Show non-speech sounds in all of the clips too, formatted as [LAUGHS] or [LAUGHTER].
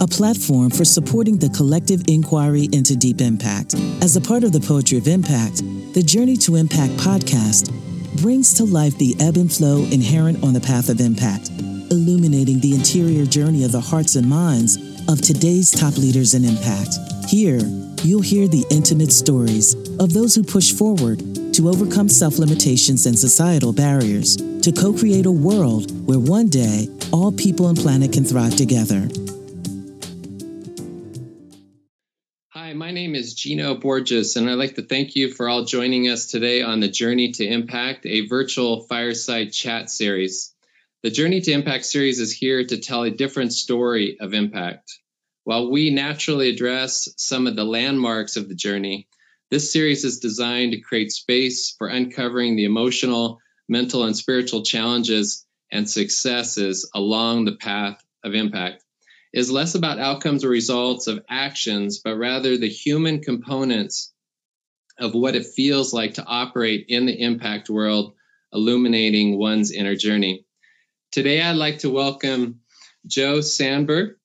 a platform for supporting the collective inquiry into deep impact. As a part of the Poetry of Impact, the Journey to Impact podcast brings to life the ebb and flow inherent on the path of impact, illuminating the interior journey of the hearts and minds of today's top leaders in impact. Here, you'll hear the intimate stories of those who push forward to overcome self limitations and societal barriers to co create a world where one day all people and planet can thrive together. My name is Gino Borges, and I'd like to thank you for all joining us today on the Journey to Impact, a virtual fireside chat series. The Journey to Impact series is here to tell a different story of impact. While we naturally address some of the landmarks of the journey, this series is designed to create space for uncovering the emotional, mental, and spiritual challenges and successes along the path of impact. Is less about outcomes or results of actions, but rather the human components of what it feels like to operate in the impact world, illuminating one's inner journey. Today, I'd like to welcome Joe Sandberg.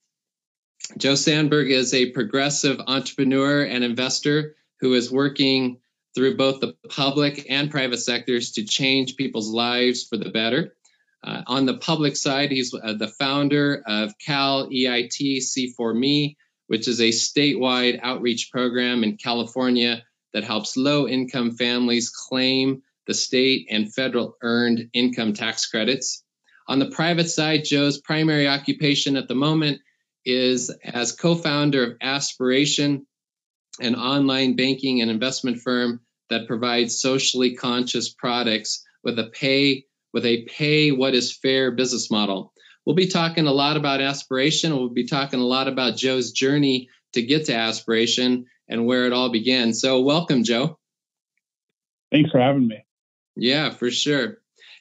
Joe Sandberg is a progressive entrepreneur and investor who is working through both the public and private sectors to change people's lives for the better. Uh, on the public side, he's uh, the founder of Cal EIT C4Me, which is a statewide outreach program in California that helps low income families claim the state and federal earned income tax credits. On the private side, Joe's primary occupation at the moment is as co founder of Aspiration, an online banking and investment firm that provides socially conscious products with a pay with a pay what is fair business model. We'll be talking a lot about aspiration. We'll be talking a lot about Joe's journey to get to aspiration and where it all began. So, welcome, Joe. Thanks for having me. Yeah, for sure.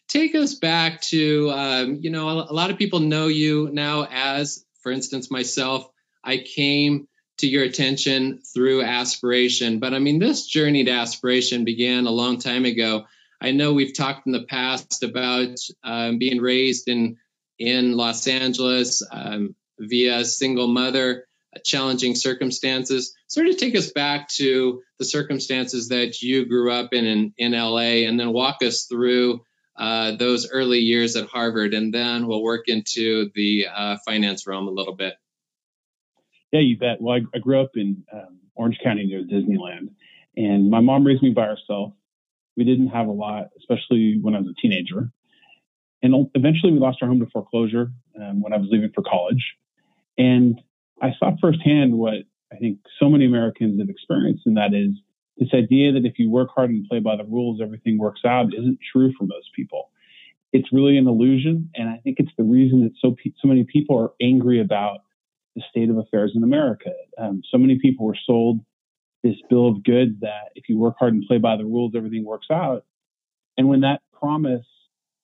Take us back to, um, you know, a lot of people know you now as, for instance, myself. I came to your attention through aspiration. But I mean, this journey to aspiration began a long time ago. I know we've talked in the past about um, being raised in in Los Angeles um, via single mother, uh, challenging circumstances. Sort of take us back to the circumstances that you grew up in in, in LA, and then walk us through uh, those early years at Harvard, and then we'll work into the uh, finance realm a little bit. Yeah, you bet. Well, I, I grew up in um, Orange County near Disneyland, and my mom raised me by herself. We didn't have a lot, especially when I was a teenager. And eventually, we lost our home to foreclosure um, when I was leaving for college. And I saw firsthand what I think so many Americans have experienced, and that is this idea that if you work hard and play by the rules, everything works out isn't true for most people. It's really an illusion, and I think it's the reason that so so many people are angry about the state of affairs in America. Um, so many people were sold this bill of goods that if you work hard and play by the rules, everything works out. And when that promise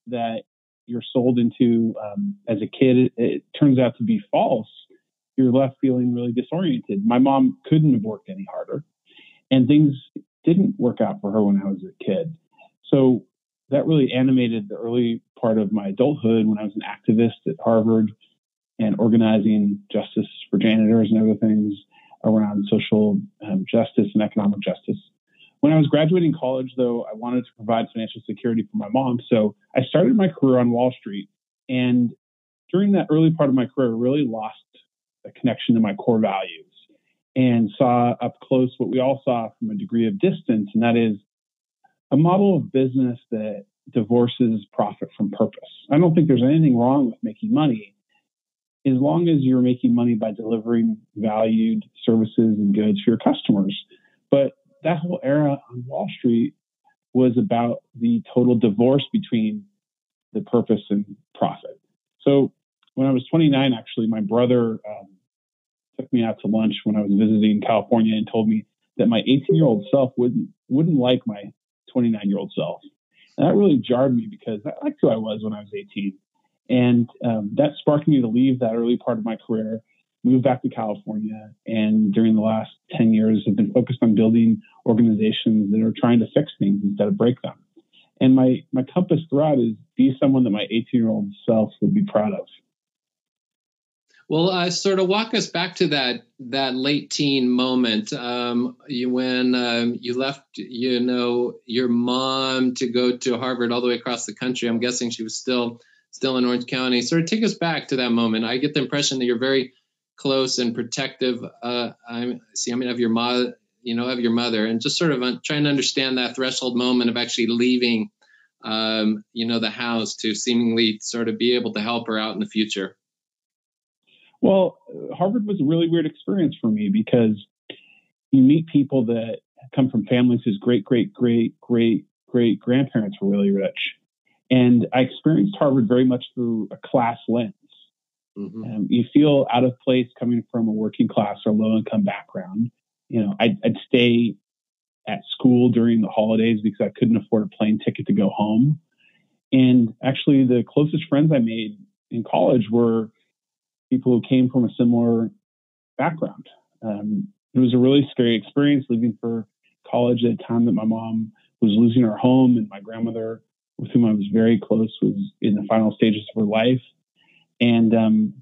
that you're sold into um, as a kid, it, it, turns out to be false, you're left feeling really disoriented. My mom couldn't have worked any harder, and things didn't work out for her when I was a kid. So that really animated the early part of my adulthood when I was an activist at Harvard and organizing justice for janitors and other things around social um, justice and economic justice. When I was graduating college, though, I wanted to provide financial security for my mom. So I started my career on Wall Street. And during that early part of my career, I really lost a connection to my core values and saw up close what we all saw from a degree of distance, and that is a model of business that divorces profit from purpose. I don't think there's anything wrong with making money, as long as you're making money by delivering valued services and goods for your customers. But that whole era on Wall Street was about the total divorce between the purpose and profit. So when I was 29, actually, my brother um, took me out to lunch when I was visiting California and told me that my 18 year old self wouldn't wouldn't like my 29 year old self. And that really jarred me because I liked who I was when I was 18. And um, that sparked me to leave that early part of my career, move back to California, and during the last 10 years have been focused on building organizations that are trying to fix things instead of break them. And my, my compass throughout is be someone that my 18 year old self would be proud of. Well, uh, sort of walk us back to that that late teen moment um, you, when um, you left, you know, your mom to go to Harvard all the way across the country. I'm guessing she was still still in Orange County. Sort of take us back to that moment. I get the impression that you're very close and protective. Uh, I see. I mean, of your mom, you know, of your mother, and just sort of trying to understand that threshold moment of actually leaving, um, you know, the house to seemingly sort of be able to help her out in the future. Well, Harvard was a really weird experience for me because you meet people that come from families whose great, great, great, great, great grandparents were really rich. And I experienced Harvard very much through a class lens. Mm-hmm. Um, you feel out of place coming from a working class or low income background. You know, I'd, I'd stay at school during the holidays because I couldn't afford a plane ticket to go home. And actually, the closest friends I made in college were people who came from a similar background. Um, it was a really scary experience leaving for college at a time that my mom was losing her home and my grandmother, with whom I was very close, was in the final stages of her life. And um,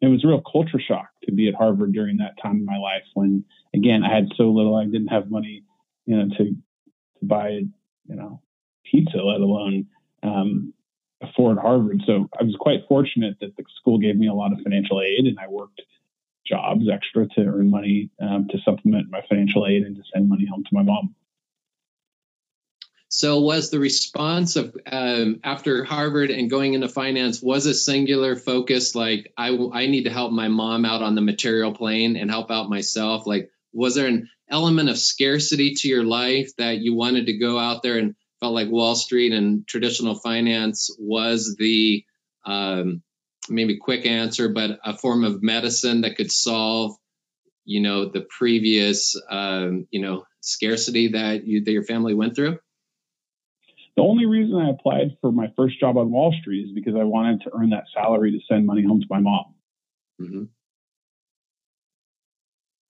it was a real culture shock to be at Harvard during that time in my life when, again, I had so little, I didn't have money, you know, to, to buy, you know, pizza, let alone um, afford Harvard. So I was quite fortunate that the school gave me a lot of financial aid, and I worked jobs extra to earn money um, to supplement my financial aid and to send money home to my mom. So, was the response of um, after Harvard and going into finance was a singular focus? Like, I I need to help my mom out on the material plane and help out myself. Like, was there an element of scarcity to your life that you wanted to go out there and felt like Wall Street and traditional finance was the um, maybe quick answer, but a form of medicine that could solve, you know, the previous, um, you know, scarcity that you that your family went through? The only reason I applied for my first job on Wall Street is because I wanted to earn that salary to send money home to my mom. Mm-hmm.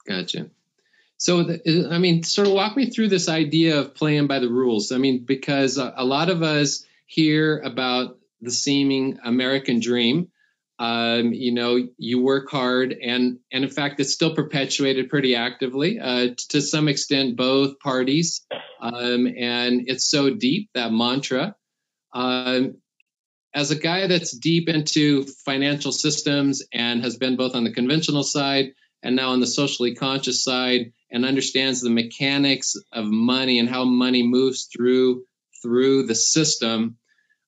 Gotcha. So, the, I mean, sort of walk me through this idea of playing by the rules. I mean, because a, a lot of us hear about the seeming American dream. Um, you know, you work hard, and and in fact, it's still perpetuated pretty actively uh, to some extent, both parties. Um, and it's so deep that mantra. Um, as a guy that's deep into financial systems and has been both on the conventional side and now on the socially conscious side, and understands the mechanics of money and how money moves through through the system.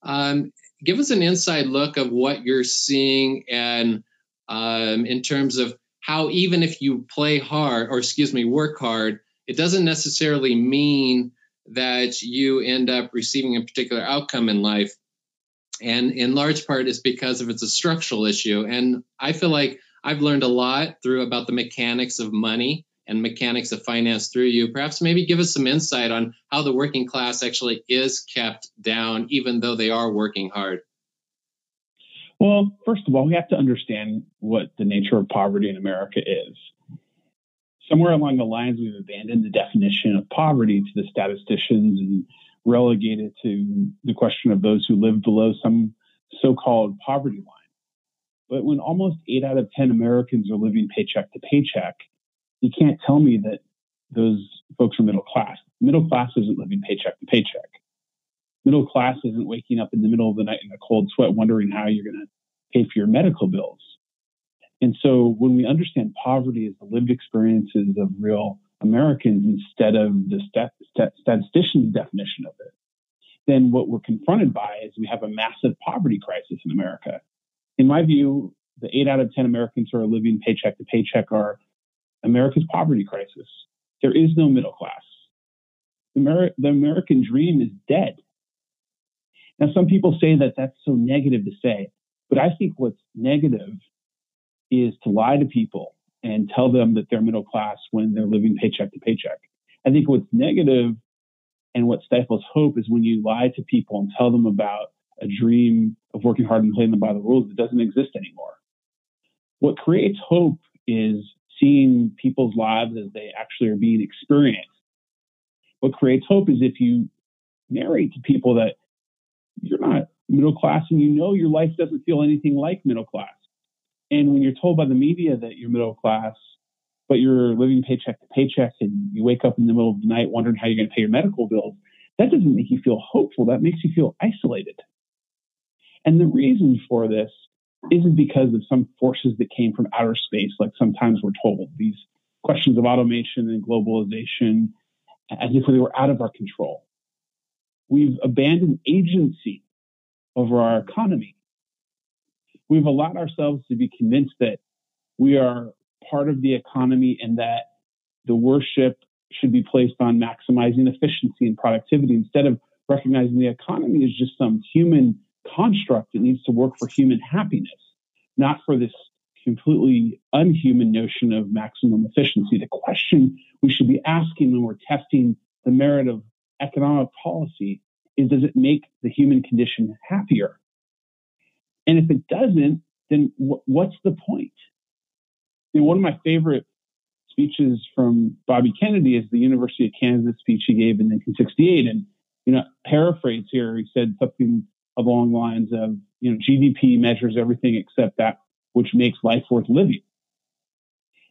Um, give us an inside look of what you're seeing and um, in terms of how even if you play hard or excuse me work hard it doesn't necessarily mean that you end up receiving a particular outcome in life. And in large part is because of it's a structural issue. And i feel like i've learned a lot through about the mechanics of money and mechanics of finance through you. Perhaps maybe give us some insight on how the working class actually is kept down, even though they are working hard. Well, first of all, we have to understand what the nature of poverty in America is. Somewhere along the lines, we've abandoned the definition of poverty to the statisticians and relegated to the question of those who live below some so called poverty line. But when almost eight out of 10 Americans are living paycheck to paycheck, you can't tell me that those folks are middle class. Middle class isn't living paycheck to paycheck. Middle class isn't waking up in the middle of the night in a cold sweat wondering how you're going to pay for your medical bills. And so when we understand poverty as the lived experiences of real Americans instead of the stat- stat- statistician's definition of it, then what we're confronted by is we have a massive poverty crisis in America. In my view, the eight out of 10 Americans who are living paycheck to paycheck are America's poverty crisis. There is no middle class. The, the American dream is dead. Now, some people say that that's so negative to say, but I think what's negative is to lie to people and tell them that they're middle class when they're living paycheck to paycheck. I think what's negative and what stifles hope is when you lie to people and tell them about a dream of working hard and playing them by the rules that doesn't exist anymore. What creates hope is seeing people's lives as they actually are being experienced. What creates hope is if you narrate to people that you're not middle class and you know your life doesn't feel anything like middle class. And when you're told by the media that you're middle class, but you're living paycheck to paycheck and you wake up in the middle of the night wondering how you're going to pay your medical bills, that doesn't make you feel hopeful. That makes you feel isolated. And the reason for this isn't because of some forces that came from outer space, like sometimes we're told. These questions of automation and globalization as if they were out of our control. We've abandoned agency over our economy. We've allowed ourselves to be convinced that we are part of the economy and that the worship should be placed on maximizing efficiency and productivity instead of recognizing the economy is just some human construct that needs to work for human happiness, not for this completely unhuman notion of maximum efficiency. The question we should be asking when we're testing the merit of economic policy is does it make the human condition happier? And if it doesn't, then w- what's the point? You know, one of my favorite speeches from Bobby Kennedy is the University of Kansas speech he gave in 1968. And, you know, paraphrase here, he said something along lines of, you know, GDP measures everything except that which makes life worth living.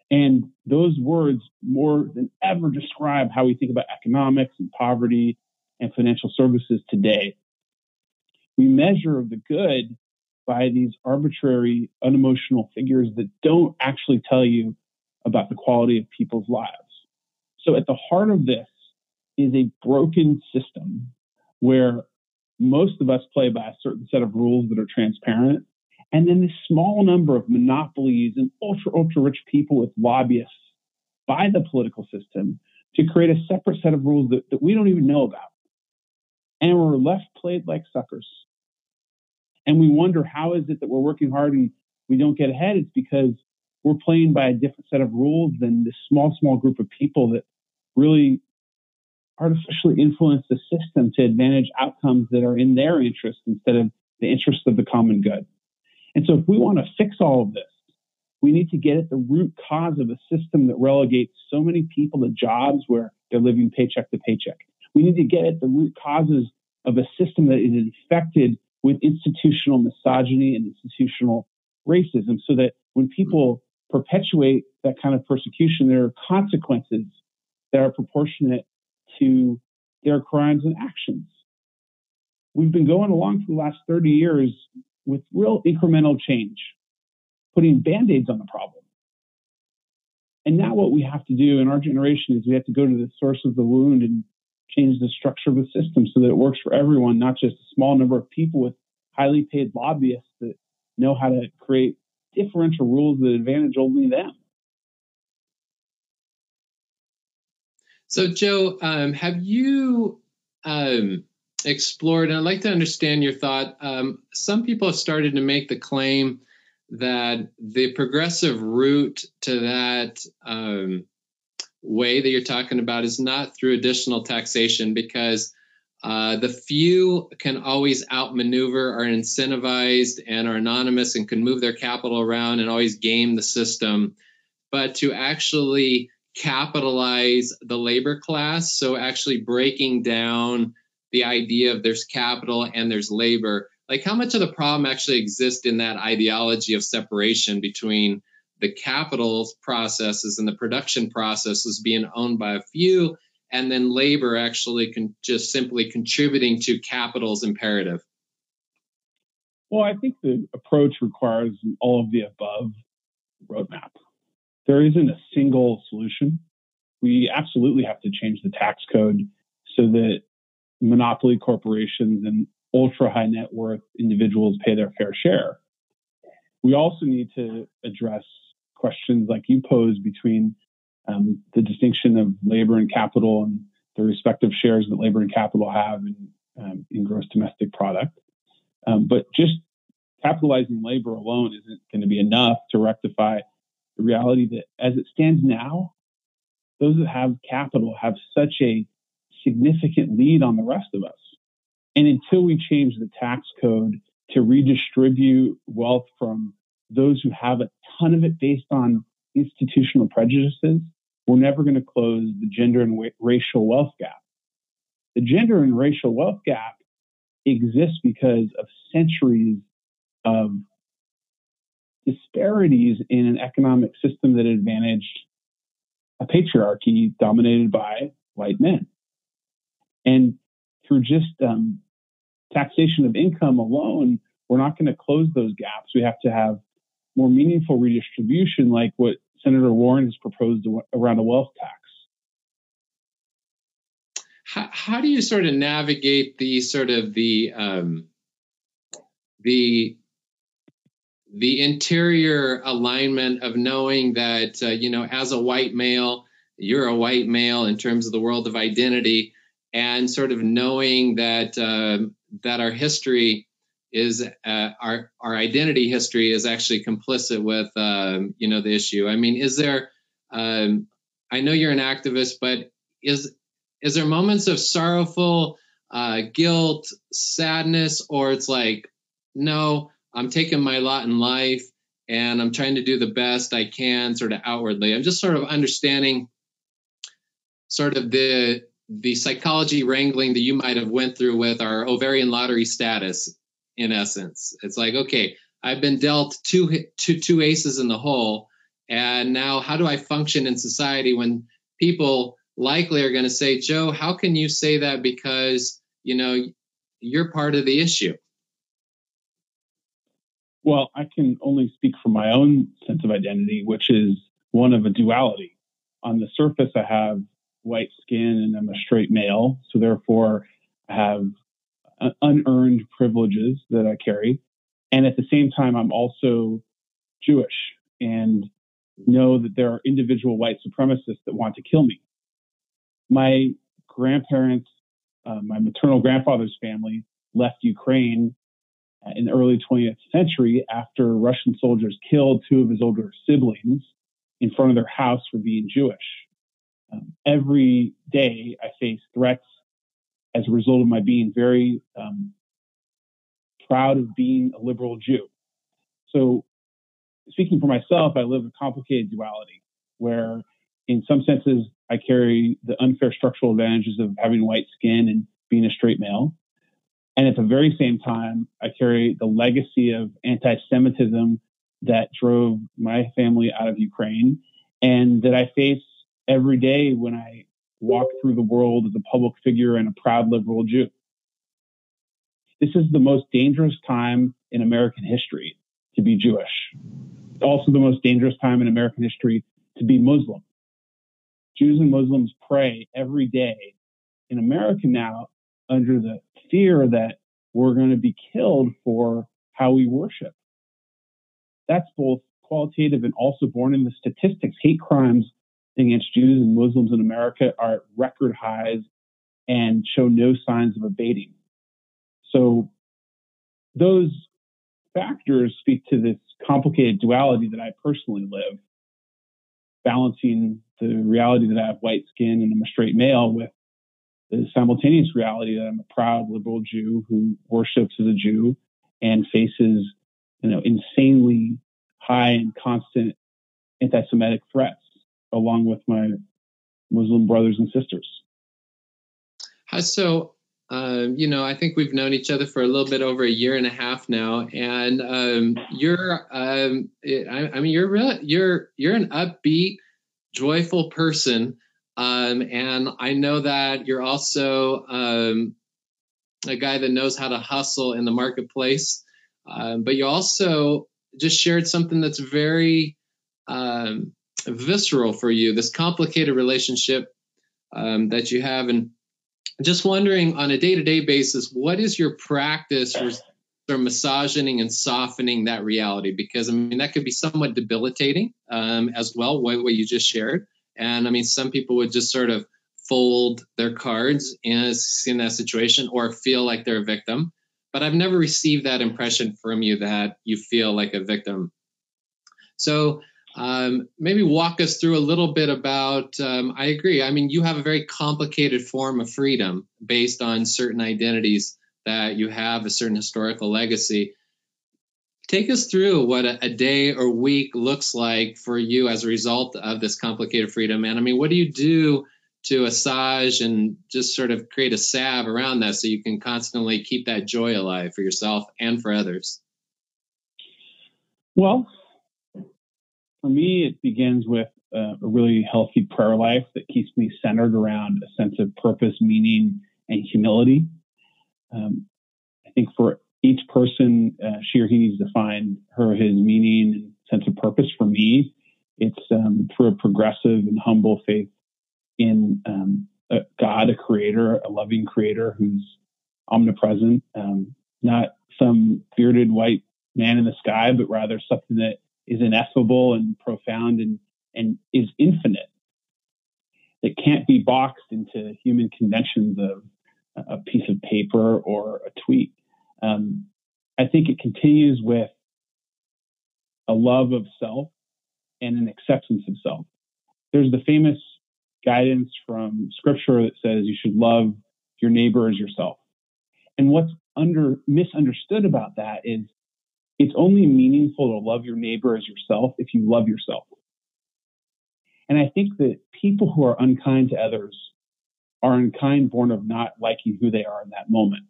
And those words more than ever describe how we think about economics and poverty and financial services today. We measure the good by these arbitrary, unemotional figures that don't actually tell you about the quality of people's lives. So, at the heart of this is a broken system where most of us play buy a certain set of rules that are transparent and then this small number of monopolies and ultra, ultra rich people with lobbyists by the political system to create a separate set of rules that, that we don't even know about. And we're left played like suckers. And we wonder how is it that we're working hard and we don't get ahead? It's because we're playing by a different set of rules than this small, small group of people that really artificially influence the system to advantage outcomes that are in their interest instead of the interest of the common good. And so if we want to fix all of this, we need to get at the root cause of a system that relegates so many people to jobs where they're living paycheck to paycheck. We need to get at the root causes of a system that is infected with institutional misogyny and institutional racism so that when people perpetuate that kind of persecution, there are consequences that are proportionate to their crimes and actions. We've been going along for the last 30 years with real incremental change, putting band aids on the problem. And now, what we have to do in our generation is we have to go to the source of the wound and change the structure of the system so that it works for everyone, not just a small number of people with highly paid lobbyists that know how to create differential rules that advantage only them. So, Joe, um, have you um, explored, and I'd like to understand your thought. Um, some people have started to make the claim that the progressive route to that um, way that you're talking about is not through additional taxation because uh, the few can always outmaneuver, are incentivized, and are anonymous and can move their capital around and always game the system. But to actually capitalize the labor class, so actually breaking down the idea of there's capital and there's labor. Like, how much of the problem actually exists in that ideology of separation between the capital processes and the production processes being owned by a few, and then labor actually can just simply contributing to capital's imperative? Well, I think the approach requires all of the above roadmap. There isn't a single solution. We absolutely have to change the tax code so that monopoly corporations and ultra high net worth individuals pay their fair share. We also need to address questions like you pose between um, the distinction of labor and capital and the respective shares that labor and capital have in, um, in gross domestic product. Um, but just capitalizing labor alone isn't going to be enough to rectify the reality that as it stands now, those that have capital have such a significant lead on the rest of us. And until we change the tax code to redistribute wealth from those who have a ton of it based on institutional prejudices, we're never going to close the gender and racial wealth gap. The gender and racial wealth gap exists because of centuries of disparities in an economic system that advantaged a patriarchy dominated by white men. And through just um, taxation of income alone, we're not going to close those gaps. We have to have more meaningful redistribution, like what Senator Warren has proposed around a wealth tax. How, how do you sort of navigate the sort of the um, the the interior alignment of knowing that uh, you know as a white male you're a white male in terms of the world of identity and sort of knowing that uh, that our history is uh, our our identity history is actually complicit with um, you know the issue. I mean, is there? Um, I know you're an activist, but is is there moments of sorrowful uh, guilt, sadness, or it's like, no, I'm taking my lot in life and I'm trying to do the best I can, sort of outwardly. I'm just sort of understanding, sort of the the psychology wrangling that you might have went through with our ovarian lottery status in essence it's like okay i've been dealt two two two aces in the hole and now how do i function in society when people likely are going to say joe how can you say that because you know you're part of the issue well i can only speak from my own sense of identity which is one of a duality on the surface i have white skin and I'm a straight male. So therefore, I have unearned privileges that I carry. And at the same time, I'm also Jewish and know that there are individual white supremacists that want to kill me. My grandparents, uh, my maternal grandfather's family left Ukraine in the early 20th century after Russian soldiers killed two of his older siblings in front of their house for being Jewish. Um, every day I face threats as a result of my being very um, proud of being a liberal Jew. So, speaking for myself, I live a complicated duality where, in some senses, I carry the unfair structural advantages of having white skin and being a straight male. And at the very same time, I carry the legacy of anti Semitism that drove my family out of Ukraine and that I face every day when I walk through the world as a public figure and a proud liberal Jew. This is the most dangerous time in American history to be Jewish. It's Also, the most dangerous time in American history to be Muslim. Jews and Muslims pray every day in America now under the fear that we're going to be killed for how we worship. That's both qualitative and also born in the statistics. Hate crimes against Jews and Muslims in America are at record highs and show no signs of abating. So those factors speak to this complicated duality that I personally live, balancing the reality that I have white skin and I'm a straight male with the simultaneous reality that I'm a proud liberal Jew who worships as a Jew and faces, you know, insanely high and constant anti-Semitic threats along with my Muslim brothers and sisters. So, uh, you know, I think we've known each other for a little bit over a year and a half now, and um, you're, um, I, I, mean, you're really, you're you're an upbeat, joyful person, um, and I know that you're also um, a guy that knows how to hustle in the marketplace. Um, but you also just shared something that's very um, visceral for you, this complicated relationship um, that you have. And just wondering on a day to day basis, what is your practice for, for massaging and softening that reality? Because I mean, that could be somewhat debilitating um, as well, what, what you just shared. And I mean, some people would just sort of fold their cards in, in that situation or feel like they're a victim. But I've never received that impression from you that you feel like a victim. So um, maybe walk us through a little bit about. Um, I agree. I mean, you have a very complicated form of freedom based on certain identities that you have, a certain historical legacy. Take us through what a, a day or week looks like for you as a result of this complicated freedom. And I mean, what do you do to assage and just sort of create a salve around that so you can constantly keep that joy alive for yourself and for others? Well, for me, it begins with a really healthy prayer life that keeps me centered around a sense of purpose, meaning, and humility. Um, I think for each person, uh, she or he needs to find her his meaning and sense of purpose. For me, it's um, through a progressive and humble faith in um, a God, a creator, a loving creator who's omnipresent, um, not some bearded white man in the sky, but rather something that is ineffable and profound and, and is infinite. It can't be boxed into human conventions of a piece of paper or a tweet. Um, I think it continues with a love of self and an acceptance of self. There's the famous guidance from scripture that says you should love your neighbor as yourself. And what's under misunderstood about that is it's only meaningful to love your neighbor as yourself if you love yourself. And I think that people who are unkind to others are unkind born of not liking who they are in that moment.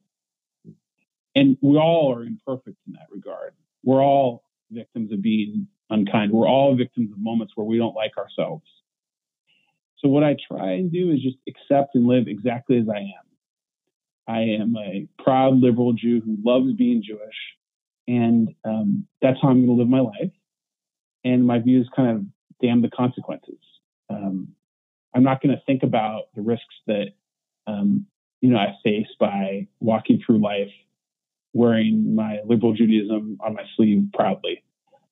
And we all are imperfect in that regard. We're all victims of being unkind. We're all victims of moments where we don't like ourselves. So what I try and do is just accept and live exactly as I am. I am a proud liberal Jew who loves being Jewish, and um, that's how I'm going to live my life. And my view is kind of damn the consequences. Um, I'm not going to think about the risks that um, you know I face by walking through life wearing my liberal Judaism on my sleeve proudly.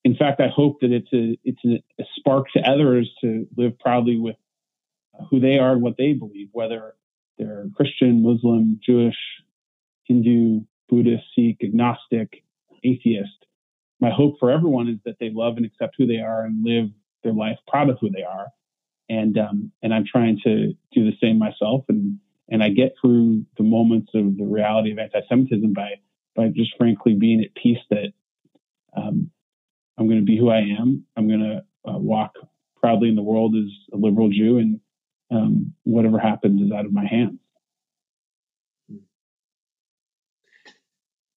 In fact, I hope that it's a it's a, spark to others to live proudly with who they are and what they believe, whether they're Christian, Muslim, Jewish, Hindu, Buddhist, Sikh, agnostic, atheist. My hope for everyone is that they love and accept who they are and live their life proud of who they are. And um, and I'm trying to do the same myself. And and I get through the moments of the reality of anti-Semitism by by just frankly being at peace that um, I'm going to be who I am. I'm going to uh, walk proudly in the world as a liberal Jew, and um, whatever happens is out of my hands.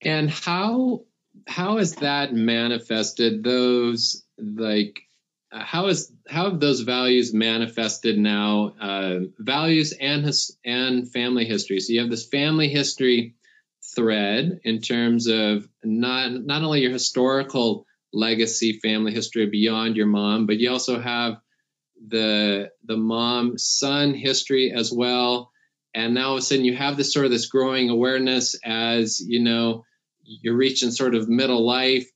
And how how has that manifested those like how is how have those values manifested now uh, values and his, and family history so you have this family history thread in terms of not not only your historical legacy family history beyond your mom but you also have the the mom son history as well. And now all of a sudden you have this sort of this growing awareness as you know you're reaching sort of middle life.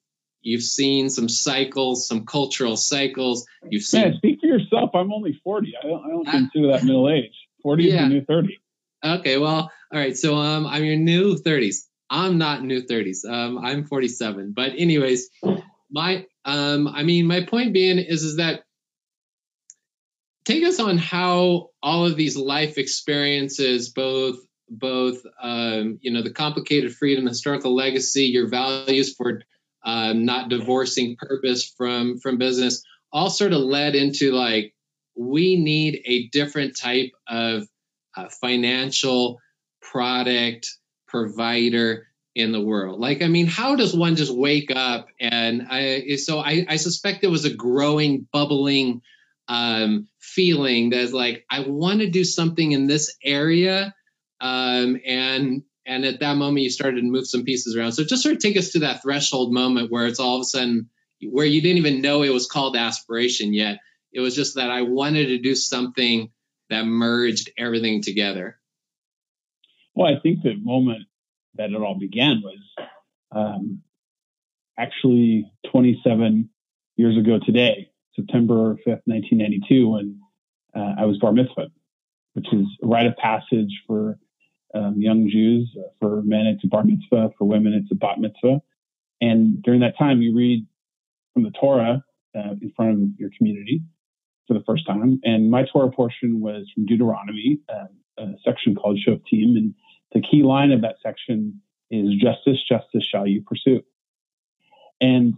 You've seen some cycles some cultural cycles. You've seen Man, speak for yourself. I'm only 40 i don't, I don't ah. consider that middle age. 40 yeah. is the new 30 okay well all right so um i'm your new 30s i'm not new 30s um i'm 47 but anyways my um i mean my point being is is that take us on how all of these life experiences, both both um, you know the complicated freedom, historical legacy, your values for um, not divorcing purpose from from business, all sort of led into like we need a different type of uh, financial product provider in the world. Like, I mean, how does one just wake up and I? So I, I suspect there was a growing, bubbling um, feeling that's like I want to do something in this area, um, and and at that moment you started to move some pieces around. So just sort of take us to that threshold moment where it's all of a sudden where you didn't even know it was called aspiration yet. It was just that I wanted to do something that merged everything together. Well, I think the moment that it all began was um, actually 27 years ago today. September 5th, 1992, when uh, I was bar mitzvah, which is a rite of passage for um, young Jews. Uh, for men, it's a bar mitzvah. For women, it's a bat mitzvah. And during that time, you read from the Torah uh, in front of your community for the first time. And my Torah portion was from Deuteronomy, uh, a section called Shoftim. And the key line of that section is justice, justice shall you pursue. And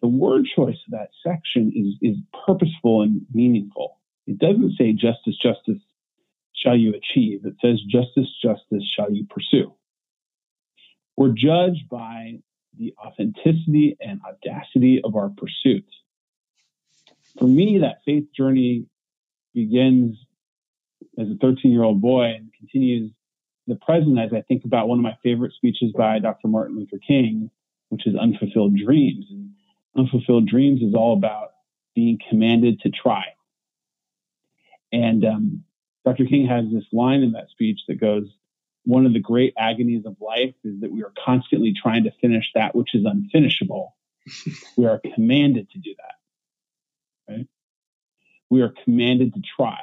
the word choice of that section is, is purposeful and meaningful. It doesn't say justice, justice shall you achieve. It says justice, justice shall you pursue. We're judged by the authenticity and audacity of our pursuits. for me, that faith journey begins as a 13 year old boy and continues the present as I think about one of my favorite speeches by Dr. Martin Luther King, which is Unfulfilled Dreams. And Unfulfilled Dreams is all about being commanded to try. And um, Dr. King has this line in that speech that goes, One of the great agonies of life is that we are constantly trying to finish that which is unfinishable. [LAUGHS] we are commanded to do that. Right? We are commanded to try.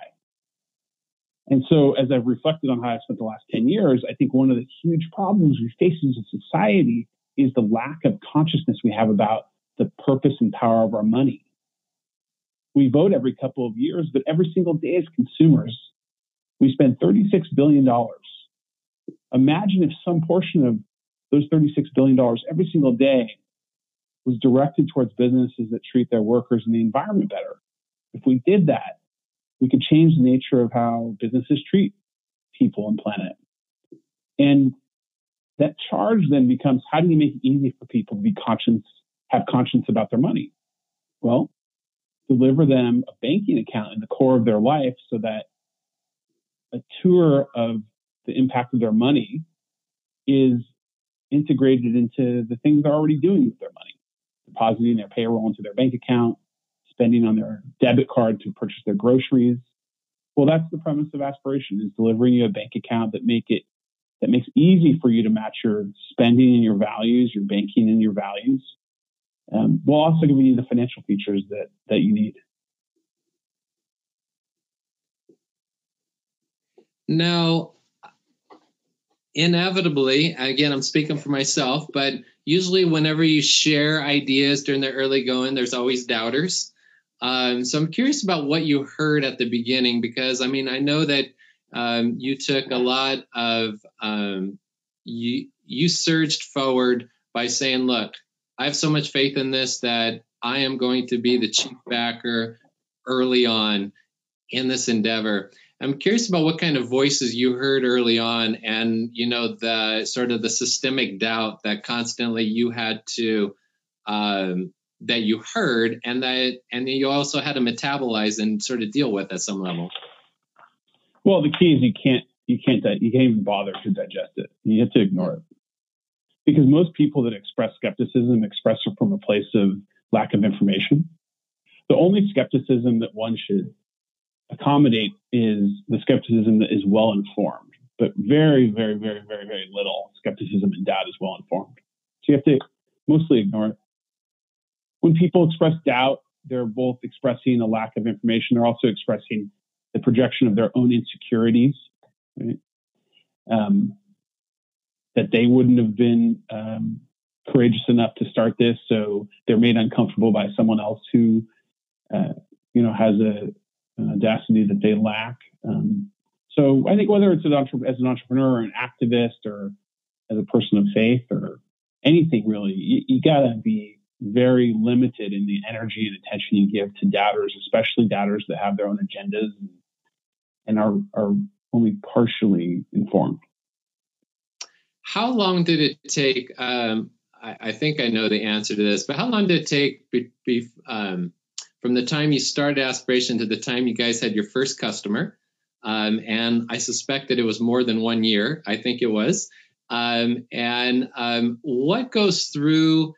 And so, as I've reflected on how I spent the last 10 years, I think one of the huge problems we face as a society is the lack of consciousness we have about the purpose and power of our money. We vote every couple of years, but every single day as consumers, we spend $36 billion. Imagine if some portion of those $36 billion every single day was directed towards businesses that treat their workers and the environment better. If we did that, we could change the nature of how businesses treat people and planet. And that charge then becomes how do you make it easy for people to be conscious, have conscience about their money? Well, deliver them a banking account in the core of their life so that a tour of the impact of their money is integrated into the things they're already doing with their money, depositing their payroll into their bank account, spending on their debit card to purchase their groceries. Well, that's the premise of aspiration is delivering you a bank account that make it that makes easy for you to match your spending and your values, your banking and your values. Um, while also giving you the financial features that that you need. Now, inevitably, again, I'm speaking for myself, but usually whenever you share ideas during the early going, there's always doubters. Um, so I'm curious about what you heard at the beginning because I mean I know that um, you took a lot of um, you you surged forward by saying, "Look, I have so much faith in this that I am going to be the chief backer early on in this endeavor." I'm curious about what kind of voices you heard early on, and you know the sort of the systemic doubt that constantly you had to um, that you heard and that and you also had to metabolize and sort of deal with at some level. Well the key is you can't you can't you can't even bother to digest it. You have to ignore it. Because most people that express skepticism express it from a place of lack of information. The only skepticism that one should accommodate is the skepticism that is well informed but very very very very very little skepticism and doubt is well informed. So you have to mostly ignore it when people express doubt, they're both expressing a lack of information. They're also expressing the projection of their own insecurities, right? um, that they wouldn't have been um, courageous enough to start this, so they're made uncomfortable by someone else who, uh, you know, has a, an audacity that they lack. Um, so I think whether it's an entre- as an entrepreneur or an activist or as a person of faith or anything really, you, you got to be very limited in the energy and attention you give to doubters, especially doubters that have their own agendas and are, are only partially informed. How long did it take? Um, I, I, think I know the answer to this, but how long did it take be, be, um, from the time you started Aspiration to the time you guys had your first customer? Um, and I suspect that it was more than one year. I think it was. Um, and um, what goes through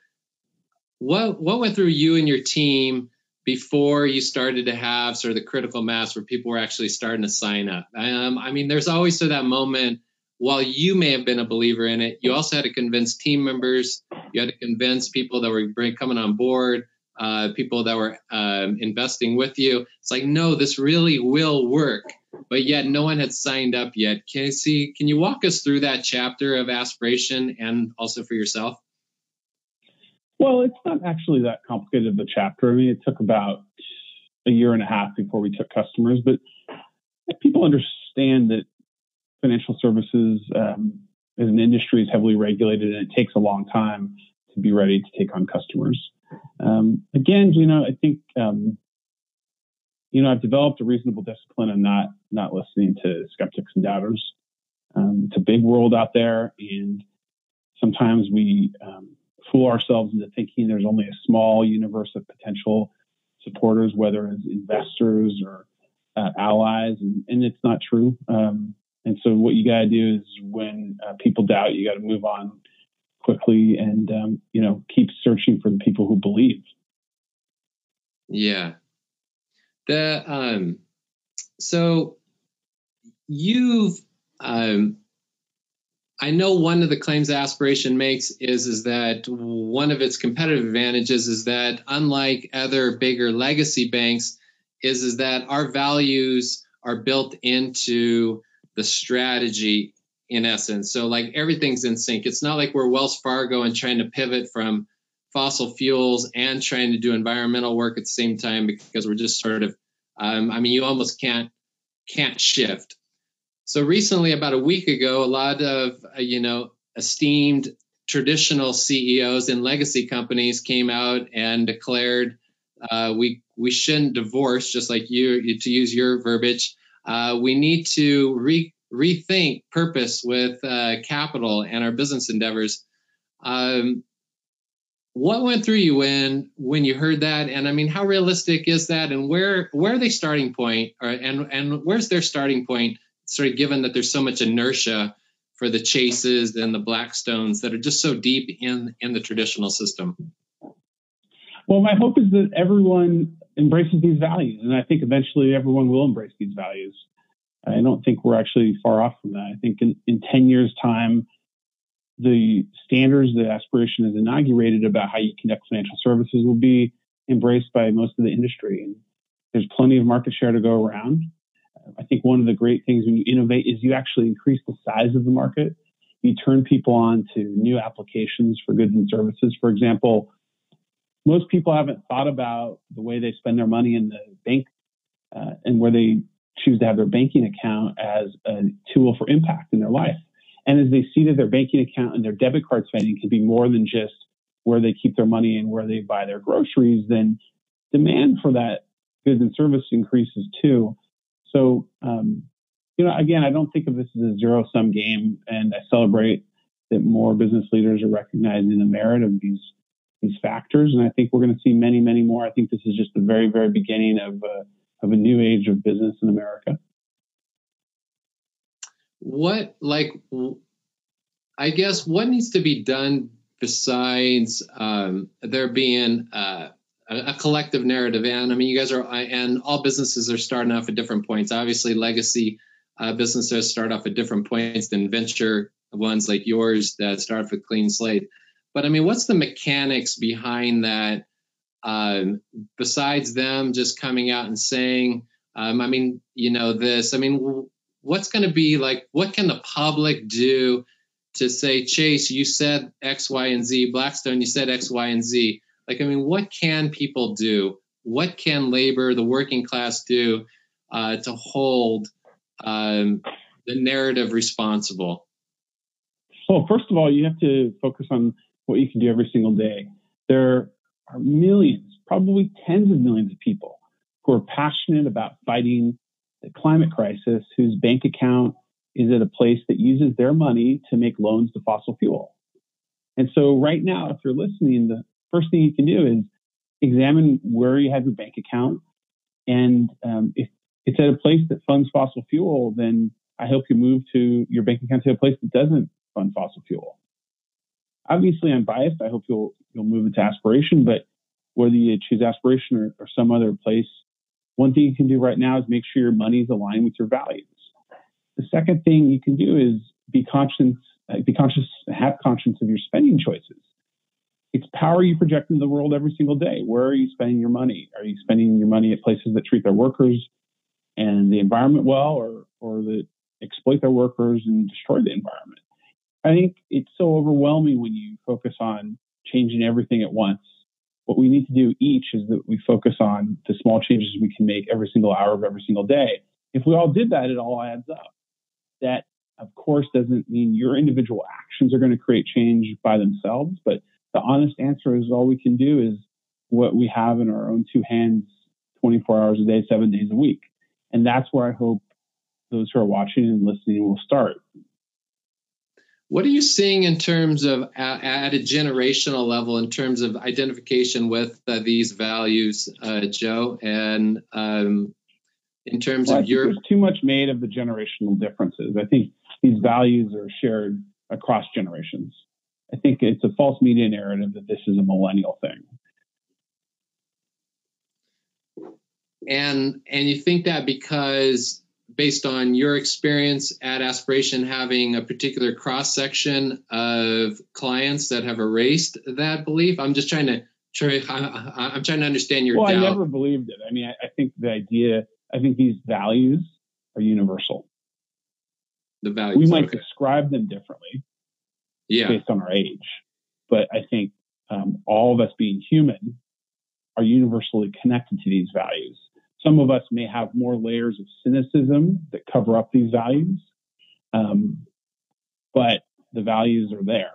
what what went through you and your team before you started to have sort of the critical mass where people were actually starting to sign up? Um, I mean, there's always sort of that moment. While you may have been a believer in it, you also had to convince team members. You had to convince people that were coming on board, uh, people that were um, investing with you. It's like, no, this really will work, but yet no one had signed up yet. Can you see? Can you walk us through that chapter of aspiration and also for yourself? Well, it's not actually that complicated of a chapter. I mean, it took about a year and a half before we took customers, but people understand that financial services um, as an industry is heavily regulated and it takes a long time to be ready to take on customers. Um, again, you know, I think um, you know I've developed a reasonable discipline and not not listening to skeptics and doubters. Um, it's a big world out there, and sometimes we um, fool ourselves into thinking there's only a small universe of potential supporters, whether as investors or uh, allies, and, and, it's not true. Um, and so, what you got to do is when uh, people doubt, you got to move on quickly and um, you know keep searching for the people who believe. Yeah. The um, so you've um, I know one of the claims aspiration makes is is that one of its competitive advantages is that unlike other bigger legacy banks is is that our values are built into the strategy in essence. So like everything's in sync. It's not like we're Wells Fargo and trying to pivot from fossil fuels and trying to do environmental work at the same time because we're just sort of um, I mean you almost can't can't shift. So recently, about a week ago, a lot of uh, you know esteemed traditional CEOs in legacy companies came out and declared uh, we we shouldn't divorce, just like you to use your verbiage. Uh, we need to re, rethink purpose with uh, capital and our business endeavors. Um, what went through you when when you heard that? And I mean, how realistic is that? And where where are they starting point? Or, and and where's their starting point sort of given that there's so much inertia for the chases and the blackstones that are just so deep in in the traditional system. Well my hope is that everyone embraces these values and i think eventually everyone will embrace these values. I don't think we're actually far off from that. I think in, in 10 years time the standards that aspiration has inaugurated about how you conduct financial services will be embraced by most of the industry and there's plenty of market share to go around I think one of the great things when you innovate is you actually increase the size of the market. You turn people on to new applications for goods and services. For example, most people haven't thought about the way they spend their money in the bank uh, and where they choose to have their banking account as a tool for impact in their life. And as they see that their banking account and their debit card spending can be more than just where they keep their money and where they buy their groceries, then demand for that goods and service increases too. So, um, you know, again, I don't think of this as a zero sum game, and I celebrate that more business leaders are recognizing the merit of these these factors, and I think we're going to see many, many more. I think this is just the very, very beginning of uh, of a new age of business in America. What, like, I guess, what needs to be done besides um, there being uh, a, collective narrative. And I mean, you guys are, and all businesses are starting off at different points. Obviously, legacy uh, businesses start off at different points than venture ones like yours that start with clean slate. But I mean, what's the mechanics behind that? Um, besides them just coming out and saying, um, I mean, you know, this, I mean, what's going to be like, what can the public do to say, Chase, you said X, Y, and Z, Blackstone, you said X, Y, and Z. Like, I mean, what can people do? What can labor, the working class, do uh, to hold um, the narrative responsible? Well, first of all, you have to focus on what you can do every single day. There are millions, probably tens of millions of people who are passionate about fighting the climate crisis, whose bank account is at a place that uses their money to make loans to fossil fuel. And so, right now, if you're listening, the, first thing you can do is examine where you have your bank account. And um, if it's at a place that funds fossil fuel, then I hope you move to your bank account to a place that doesn't fund fossil fuel. Obviously, I'm biased. I hope you'll you'll move into aspiration, but whether you choose aspiration or, or some other place, one thing you can do right now is make sure your money is aligned with your values. The second thing you can do is be conscious, be conscious, have conscience of your spending choices it's power you project into the world every single day. Where are you spending your money? Are you spending your money at places that treat their workers and the environment well, or or that exploit their workers and destroy the environment? I think it's so overwhelming when you focus on changing everything at once. What we need to do each is that we focus on the small changes we can make every single hour of every single day. If we all did that, it all adds up. That, of course, doesn't mean your individual actions are going to create change by themselves, but the honest answer is all we can do is what we have in our own two hands 24 hours a day, seven days a week. And that's where I hope those who are watching and listening will start. What are you seeing in terms of at, a generational level, in terms of identification with uh, these values, uh, Joe, and um, in terms well, of your? There's too much made of the generational differences. I think these values are shared across generations. I think it's a false media narrative that this is a millennial thing. And and you think that because based on your experience at Aspiration having a particular cross section of clients that have erased that belief? I'm just trying to try. I'm trying to understand your. Well, doubt. I never believed it. I mean, I, I think the idea. I think these values are universal. The values. We might okay. describe them differently. Yeah. Based on our age, but I think um, all of us being human are universally connected to these values. Some of us may have more layers of cynicism that cover up these values, um, but the values are there.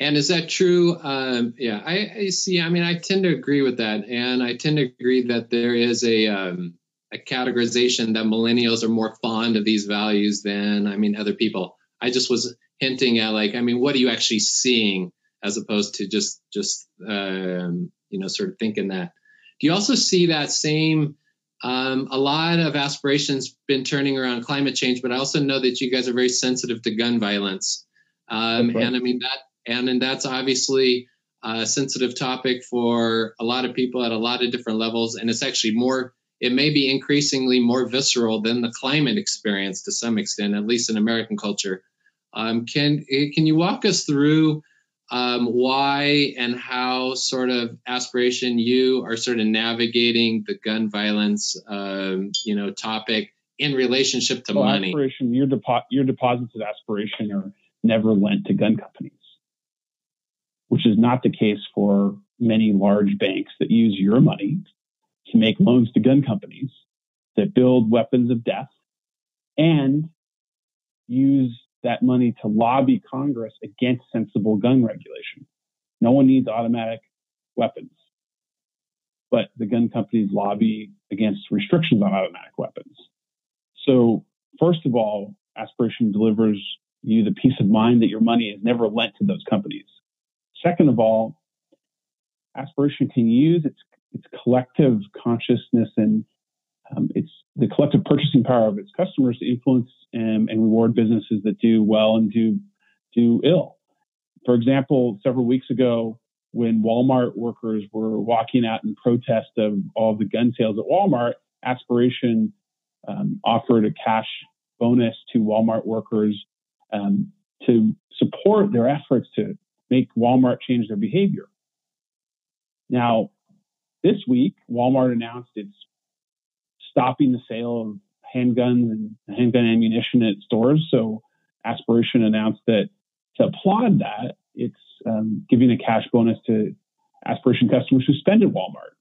And is that true? Um, yeah, I, I, see. I mean, I tend to agree with that, and I tend to agree that there is a um, a categorization that millennials are more fond of these values than, I mean, other people. I just was hinting at, like, I mean, what are you actually seeing, as opposed to just just um, you know, sort of thinking that. Do you also see that same? Um, a lot of aspirations been turning around climate change, but I also know that you guys are very sensitive to gun violence, um, right. and I mean that, and and that's obviously a sensitive topic for a lot of people at a lot of different levels, and it's actually more. It may be increasingly more visceral than the climate experience to some extent, at least in American culture. Um, can can you walk us through um, why and how sort of aspiration you are sort of navigating the gun violence, um, you know, topic in relationship to well, money. Aspiration, your, depo- your deposits of aspiration are never lent to gun companies, which is not the case for many large banks that use your money to make loans to gun companies that build weapons of death and use that money to lobby Congress against sensible gun regulation. No one needs automatic weapons, but the gun companies lobby against restrictions on automatic weapons. So, first of all, Aspiration delivers you the peace of mind that your money is never lent to those companies. Second of all, Aspiration can use its, its collective consciousness and um, it's the collective purchasing power of its customers to influence and, and reward businesses that do well and do do ill. For example, several weeks ago, when Walmart workers were walking out in protest of all the gun sales at Walmart, Aspiration um, offered a cash bonus to Walmart workers um, to support their efforts to make Walmart change their behavior. Now, this week, Walmart announced it's stopping the sale of handguns and handgun ammunition at stores. So Aspiration announced that to applaud that, it's um, giving a cash bonus to Aspiration customers who spend at Walmart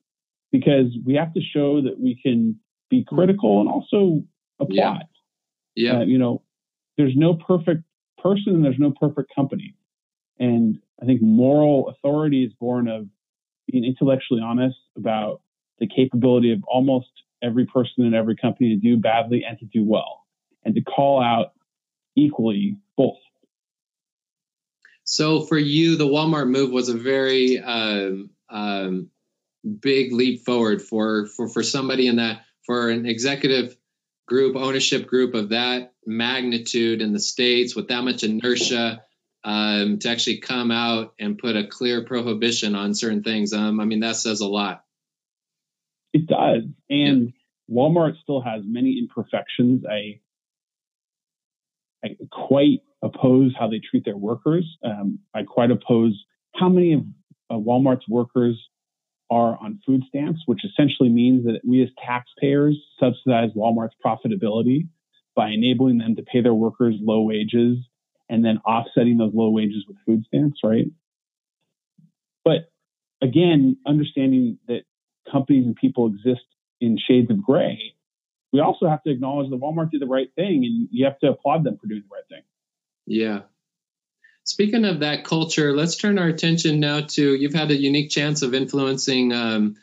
because we have to show that we can be critical and also applaud. Yeah. yeah. Uh, you know, there's no perfect person and there's no perfect company. And I think moral authority is born of being intellectually honest about the capability of almost every person in every company to do badly and to do well, and to call out equally both. So for you, the Walmart move was a very um, um, big leap forward for, for for somebody in that for an executive group, ownership group of that magnitude in the states with that much inertia. Um, to actually come out and put a clear prohibition on certain things, um, I mean that says a lot. It does. And. Walmart still has many imperfections. I, I quite oppose how they treat their workers. Um, I quite oppose how many of uh, Walmart's workers are on food stamps, which essentially means that we as taxpayers subsidize Walmart's profitability by enabling them to pay their workers low wages and then offsetting those low wages with food stamps, right? But again, understanding that companies and people exist in shades of gray, we also have to acknowledge that Walmart did the right thing and you have to applaud them for doing the right thing. Yeah. Speaking of that culture, let's turn our attention now to you've had a unique chance of influencing. Um,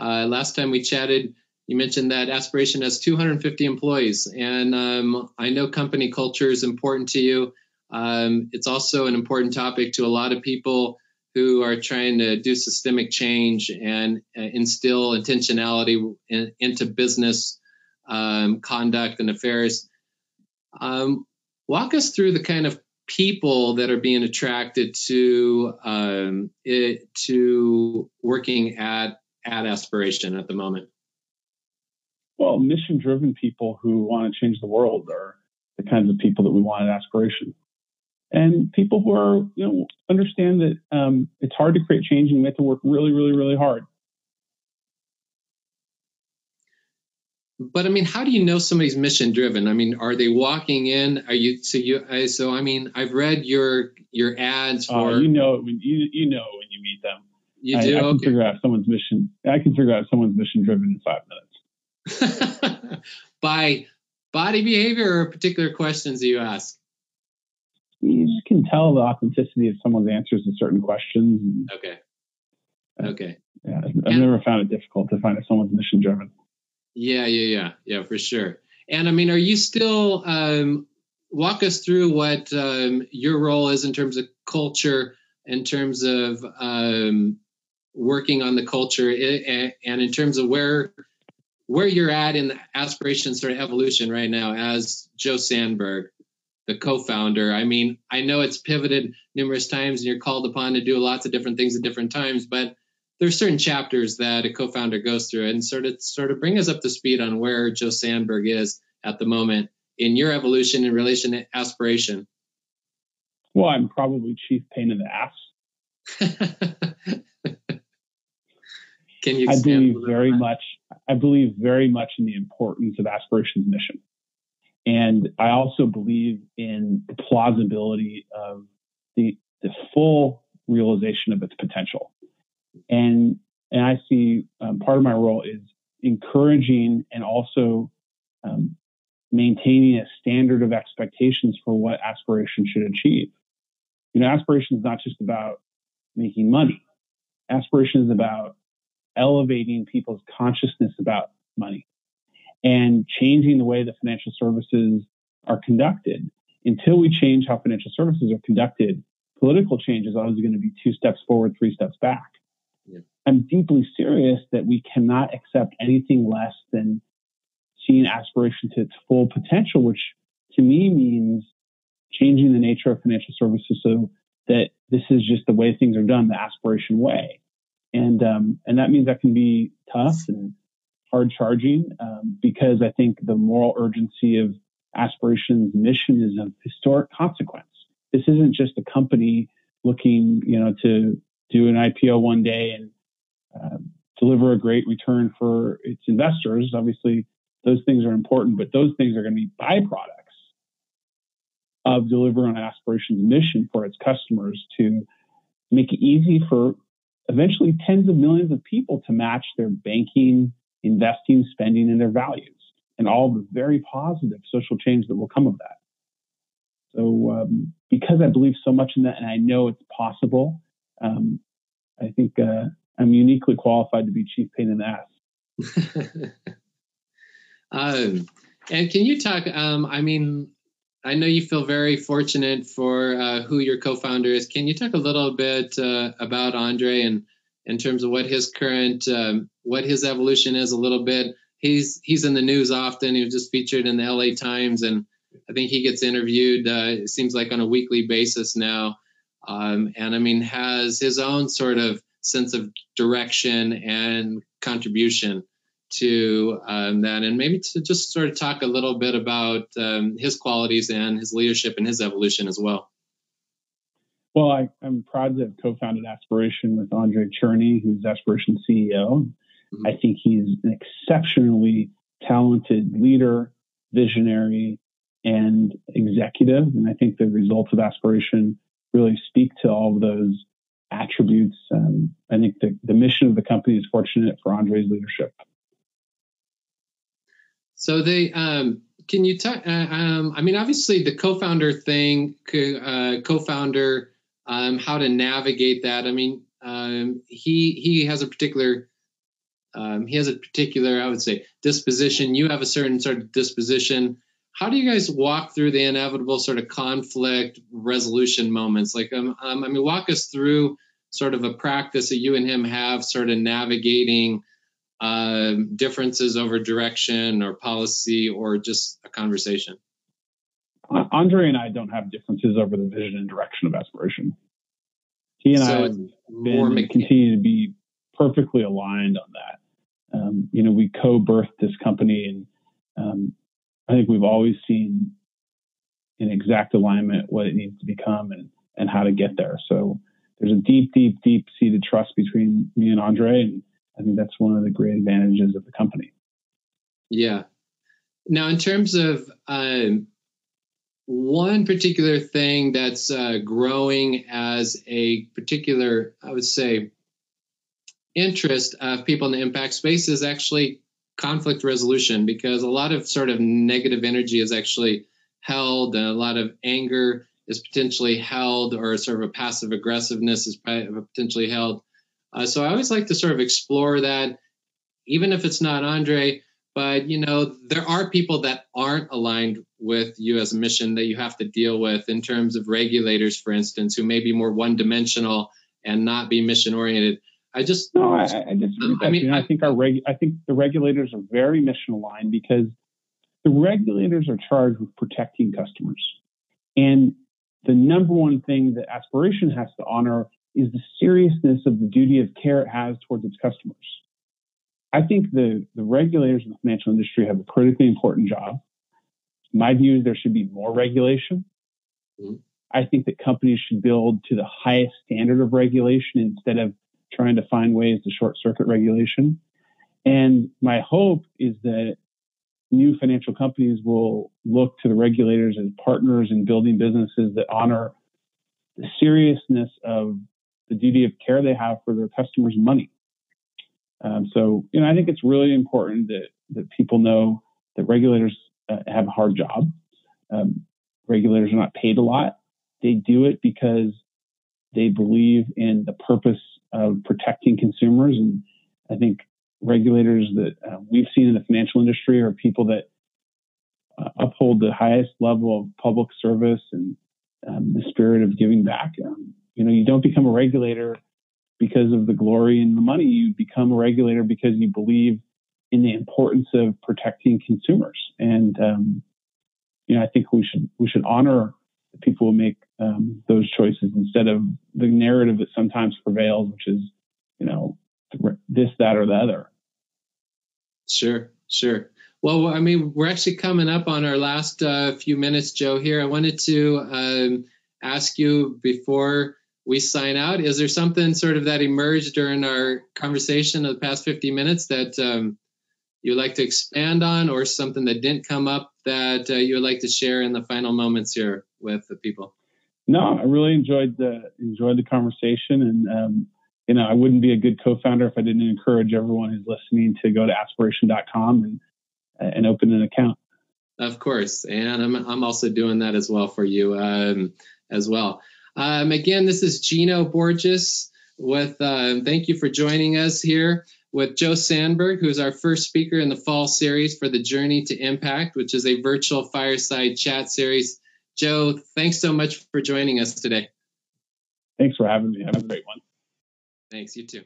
uh, last time we chatted, you mentioned that aspiration has 250 employees and um, i know company culture is important to you um, it's also an important topic to a lot of people who are trying to do systemic change and uh, instill intentionality in, into business um, conduct and affairs. Um, walk us through the kind of people that are being attracted to um, it, to working at at aspiration at the moment. Well, mission-driven people who want to change the world are the kinds of people that we want at aspiration and people who are you know understand that um, it's hard to create change and we have to work really really really hard. But i mean how do you know somebody's mission driven i mean are they walking in? Are you so you so i mean i've read your your ads uh, for uh, you know when you you know when you meet them. You do? I, I okay. can figure out someone's mission i can figure out someone's mission driven in five minutes. [LAUGHS] By body behavior or particular questions you ask you just can tell the authenticity of someone's answers to certain questions. Okay. Okay. Yeah, I've and, never found it difficult to find if someone's mission driven. Yeah, yeah, yeah, yeah, for sure. And I mean, are you still um, walk us through what um, your role is in terms of culture, in terms of um, working on the culture, and in terms of where where you're at in the aspiration sort of evolution right now as Joe Sanberg the co-founder. I mean, I know it's pivoted numerous times and you're called upon to do lots of different things at different times, but there's certain chapters that a co-founder goes through and sort of sort of bring us up to speed on where Joe Sanberg is at the moment in your evolution in relation to aspiration. Well, I'm probably chief pain in the ass. [LAUGHS] Can you? I believe very much. I believe very much in the importance of aspiration's mission. And I also believe in the plausibility of the, the full realization of its potential. And, and I see um, part of my role is encouraging and also um, maintaining a standard of expectations for what aspiration should achieve. You know, aspiration is not just about making money. Aspiration is about elevating people's consciousness about money and changing the way that financial services are conducted. Until we change how financial services are conducted, political change is always going to be two steps forward, three steps back. Yeah. I'm deeply serious that we cannot accept anything less than seeing aspiration to its full potential, which to me means changing the nature of financial services so that this is just the way things are done, the aspiration way. And um, and that means that can be tough and hard charging um, because I think the moral urgency of aspiration's mission is of historic consequence. This isn't just a company looking, you know, to do an IPO one day and uh, deliver a great return for its investors. Obviously, those things are important, but those things are going to be byproducts of delivering on aspiration's mission for its customers to make it easy for eventually tens of millions of people to match their banking investing, spending, and their values, and all the very positive social change that will come of that. So, um, because I believe so much in that, and I know it's possible, um, I think uh, I'm uniquely qualified to be chief pain in the ass. um, [LAUGHS] and can you talk? Um, I mean, I know you feel very fortunate for uh, who your co-founder is. Can you talk a little bit uh, about Andrei and in terms of what his current um, what his evolution is a little bit. He's he's in the news often. He was just featured in the LA Times, and I think he gets interviewed. Uh, it seems like on a weekly basis now, um, and I mean has his own sort of sense of direction and contribution to um, that, and maybe to just sort of talk a little bit about um, his qualities and his leadership and his evolution as well. Well, I, am proud to have co-founded Aspiration with Andrei Cherny, who's Aspiration CEO. Mm-hmm. I think he's an exceptionally talented leader, visionary, and executive. And I think the results of Aspiration really speak to all of those attributes. Um, I think the, the mission of the company is fortunate for Andrei's leadership. So they, um, can you talk? Uh, um, I mean, obviously the co-founder thing, uh, co-founder um, how to navigate that. I mean, um, he he has a particular Um, he has a particular, I would say, disposition. You have a certain sort of disposition. How do you guys walk through the inevitable sort of conflict resolution moments? Like, um, um, I mean, walk us through sort of a practice that you and him have, sort of navigating uh, differences over direction or policy or just a conversation. Andrei and I don't have differences over the vision and direction of aspiration. He and so I have been continue to be perfectly aligned on that. Um, you know, we co-birthed this company, and um, I think we've always seen in exact alignment what it needs to become and and how to get there. So there's a deep, deep, deep seated trust between me and Andrei, and I think that's one of the great advantages of the company. Yeah. Now, in terms of um, one particular thing that's uh, growing as a particular, I would say, interest of people in the impact space is actually conflict resolution because a lot of sort of negative energy is actually held a lot of anger is potentially held or sort of a passive aggressiveness is potentially held. Uh, so i always like to sort of explore that even if it's not andrei but you know there are people that aren't aligned with you as a mission that you have to deal with in terms of regulators for instance who may be more one dimensional and not be mission oriented I just no, I, I disagree. I mean, I, I think our reg, I think the regulators are very mission aligned because the regulators are charged with protecting customers, and the number one thing that aspiration has to honor is the seriousness of the duty of care it has towards its customers. I think the, the regulators in the financial industry have a critically important job. My view is there should be more regulation. Mm-hmm. I think that companies should build to the highest standard of regulation instead of trying to find ways to short circuit regulation. And my hope is that new financial companies will look to the regulators as partners in building businesses that honor the seriousness of the duty of care they have for their customers' money. Um, so, you know, I think it's really important that that people know that regulators uh, have a hard job. Um, regulators are not paid a lot. They do it because they believe in the purpose of protecting consumers. And I think regulators that uh, we've seen in the financial industry are people that uh, uphold the highest level of public service and um, the spirit of giving back. Um, you know, you don't become a regulator because of the glory and the money. You become a regulator because you believe in the importance of protecting consumers. And um, you know, I think we should we should honor the people who make um, those choices instead of the narrative that sometimes prevails, which is, you know, this, that, or the other. Sure, sure. Well, I mean, we're actually coming up on our last uh, few minutes, Joe. Here, I wanted to um, ask you before we sign out: Is there something sort of that emerged during our conversation of the past 50 minutes that um, you would like to expand on, or something that didn't come up that uh, you would like to share in the final moments here with the people? No, I really enjoyed the enjoyed the conversation, and um, you know, I wouldn't be a good co-founder if I didn't encourage everyone who's listening to go to aspiration.com and and open an account. Of course, and I'm I'm also doing that as well for you um, as well. Um, again, this is Gino Borges with. Uh, thank you for joining us here with Joe Sanberg, who's our first speaker in the fall series for the Journey to Impact, which is a virtual fireside chat series Joe, thanks so much for joining us today. Thanks for having me. Have a great one. Thanks, you too.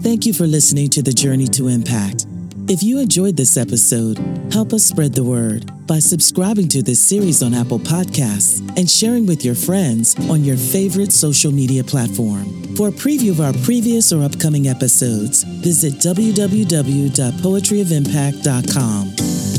Thank you for listening to The Journey to Impact. If you enjoyed this episode, help us spread the word by subscribing to this series on Apple Podcasts and sharing with your friends on your favorite social media platform. For a preview of our previous or upcoming episodes, visit www.poetryofimpact.com.